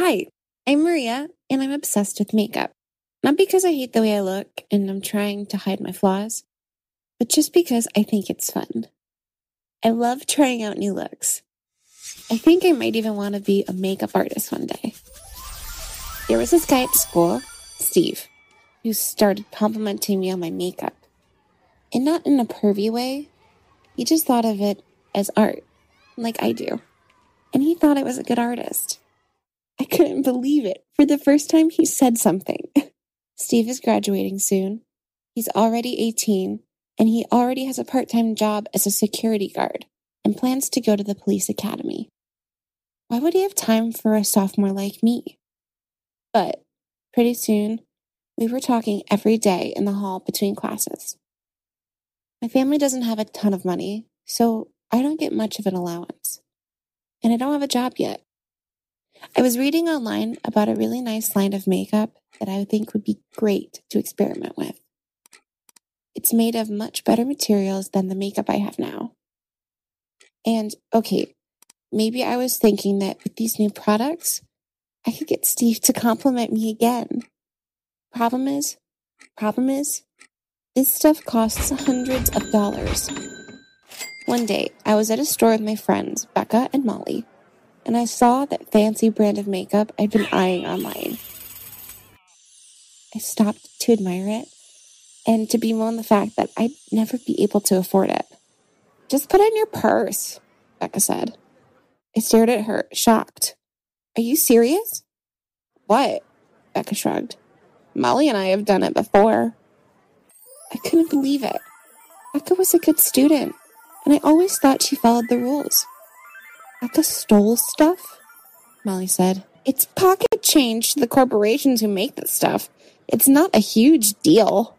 Hi, I'm Maria, and I'm obsessed with makeup. Not because I hate the way I look and I'm trying to hide my flaws, but just because I think it's fun. I love trying out new looks. I think I might even want to be a makeup artist one day. There was this guy at school, Steve, who started complimenting me on my makeup. And not in a pervy way, he just thought of it as art, like I do. And he thought I was a good artist. I couldn't believe it. For the first time, he said something. Steve is graduating soon. He's already 18, and he already has a part time job as a security guard and plans to go to the police academy. Why would he have time for a sophomore like me? But pretty soon, we were talking every day in the hall between classes. My family doesn't have a ton of money, so I don't get much of an allowance. And I don't have a job yet. I was reading online about a really nice line of makeup that I think would be great to experiment with. It's made of much better materials than the makeup I have now. And okay, maybe I was thinking that with these new products, I could get Steve to compliment me again. Problem is, problem is, this stuff costs hundreds of dollars. One day, I was at a store with my friends, Becca and Molly, and I saw that fancy brand of makeup I'd been eyeing online. I stopped to admire it and to bemoan the fact that I'd never be able to afford it. Just put it in your purse, Becca said. I stared at her, shocked. Are you serious? What? Becca shrugged. Molly and I have done it before. I couldn't believe it. Becca was a good student, and I always thought she followed the rules. Becca stole stuff? Molly said. It's pocket change to the corporations who make this stuff. It's not a huge deal.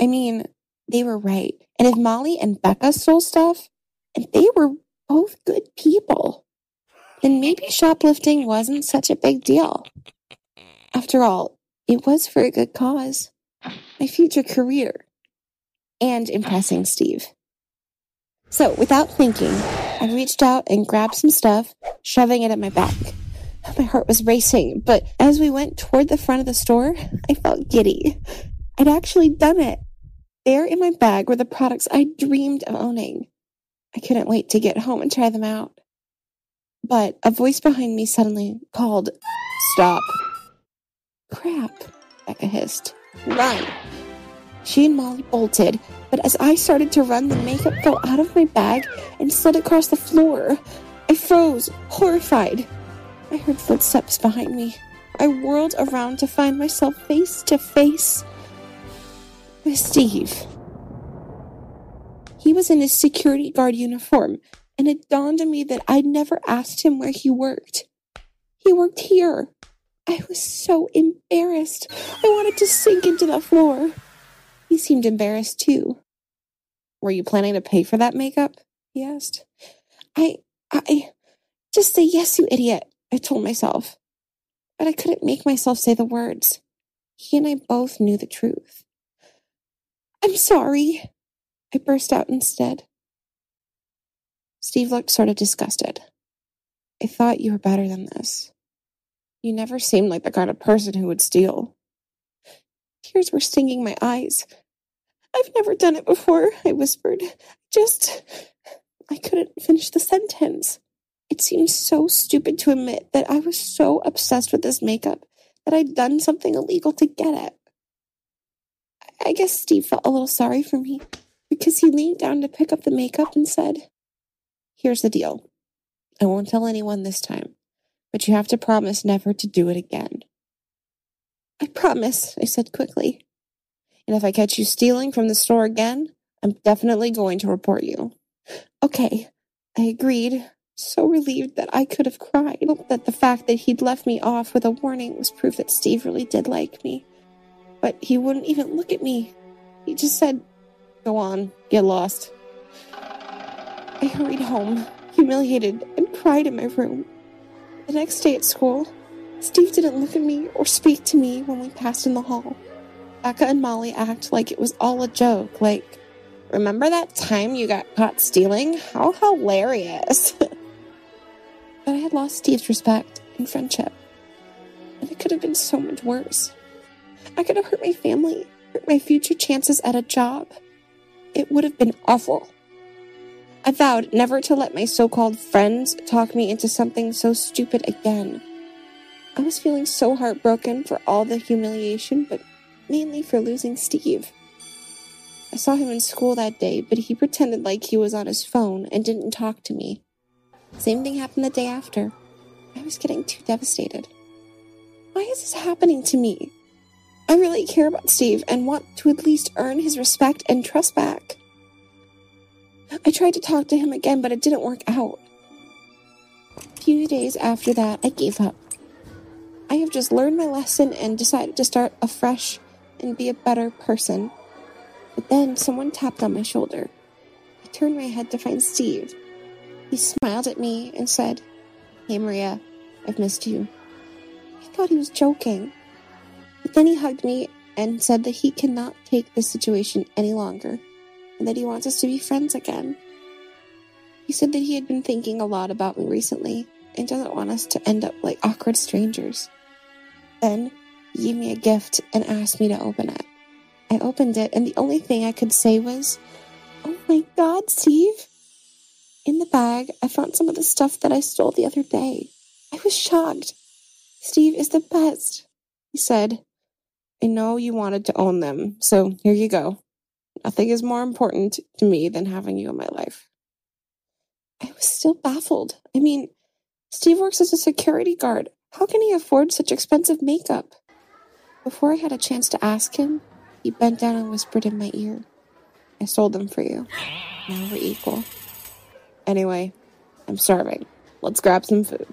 I mean, they were right. And if Molly and Becca stole stuff, and they were both good people, then maybe shoplifting wasn't such a big deal. After all, it was for a good cause my future career and impressing Steve. So, without thinking, I reached out and grabbed some stuff, shoving it in my bag. My heart was racing, but as we went toward the front of the store, I felt giddy. I'd actually done it. There in my bag were the products I dreamed of owning. I couldn't wait to get home and try them out. But a voice behind me suddenly called, Stop. Crap, Becca hissed. Run. She and Molly bolted, but as I started to run, the makeup fell out of my bag and slid across the floor. I froze, horrified. I heard footsteps behind me. I whirled around to find myself face to face with Steve. He was in his security guard uniform, and it dawned on me that I'd never asked him where he worked. He worked here. I was so embarrassed. I wanted to sink into the floor. He seemed embarrassed too. Were you planning to pay for that makeup? He asked. I, I, just say yes, you idiot. I told myself. But I couldn't make myself say the words. He and I both knew the truth. I'm sorry. I burst out instead. Steve looked sort of disgusted. I thought you were better than this. You never seemed like the kind of person who would steal. Tears were stinging my eyes. I've never done it before, I whispered. Just. I couldn't finish the sentence. It seemed so stupid to admit that I was so obsessed with this makeup that I'd done something illegal to get it. I guess Steve felt a little sorry for me because he leaned down to pick up the makeup and said, Here's the deal. I won't tell anyone this time, but you have to promise never to do it again. I promise, I said quickly. And if I catch you stealing from the store again, I'm definitely going to report you. Okay, I agreed, so relieved that I could have cried. That the fact that he'd left me off with a warning was proof that Steve really did like me. But he wouldn't even look at me. He just said, Go on, get lost. I hurried home, humiliated, and cried in my room. The next day at school, Steve didn't look at me or speak to me when we passed in the hall. Becca and Molly act like it was all a joke, like, remember that time you got caught stealing? How hilarious. but I had lost Steve's respect and friendship. And it could have been so much worse. I could have hurt my family, hurt my future chances at a job. It would have been awful. I vowed never to let my so called friends talk me into something so stupid again. I was feeling so heartbroken for all the humiliation, but mainly for losing Steve. I saw him in school that day, but he pretended like he was on his phone and didn't talk to me. Same thing happened the day after. I was getting too devastated. Why is this happening to me? I really care about Steve and want to at least earn his respect and trust back. I tried to talk to him again, but it didn't work out. A few days after that, I gave up. I have just learned my lesson and decided to start afresh and be a better person. But then someone tapped on my shoulder. I turned my head to find Steve. He smiled at me and said, Hey Maria, I've missed you. I thought he was joking. But then he hugged me and said that he cannot take this situation any longer and that he wants us to be friends again. He said that he had been thinking a lot about me recently and doesn't want us to end up like awkward strangers. Then gave me a gift and asked me to open it. I opened it, and the only thing I could say was, Oh my god, Steve! In the bag, I found some of the stuff that I stole the other day. I was shocked. Steve is the best, he said. I know you wanted to own them, so here you go. Nothing is more important to me than having you in my life. I was still baffled. I mean, Steve works as a security guard. How can he afford such expensive makeup? Before I had a chance to ask him, he bent down and whispered in my ear, I sold them for you. Now we're equal. Anyway, I'm starving. Let's grab some food.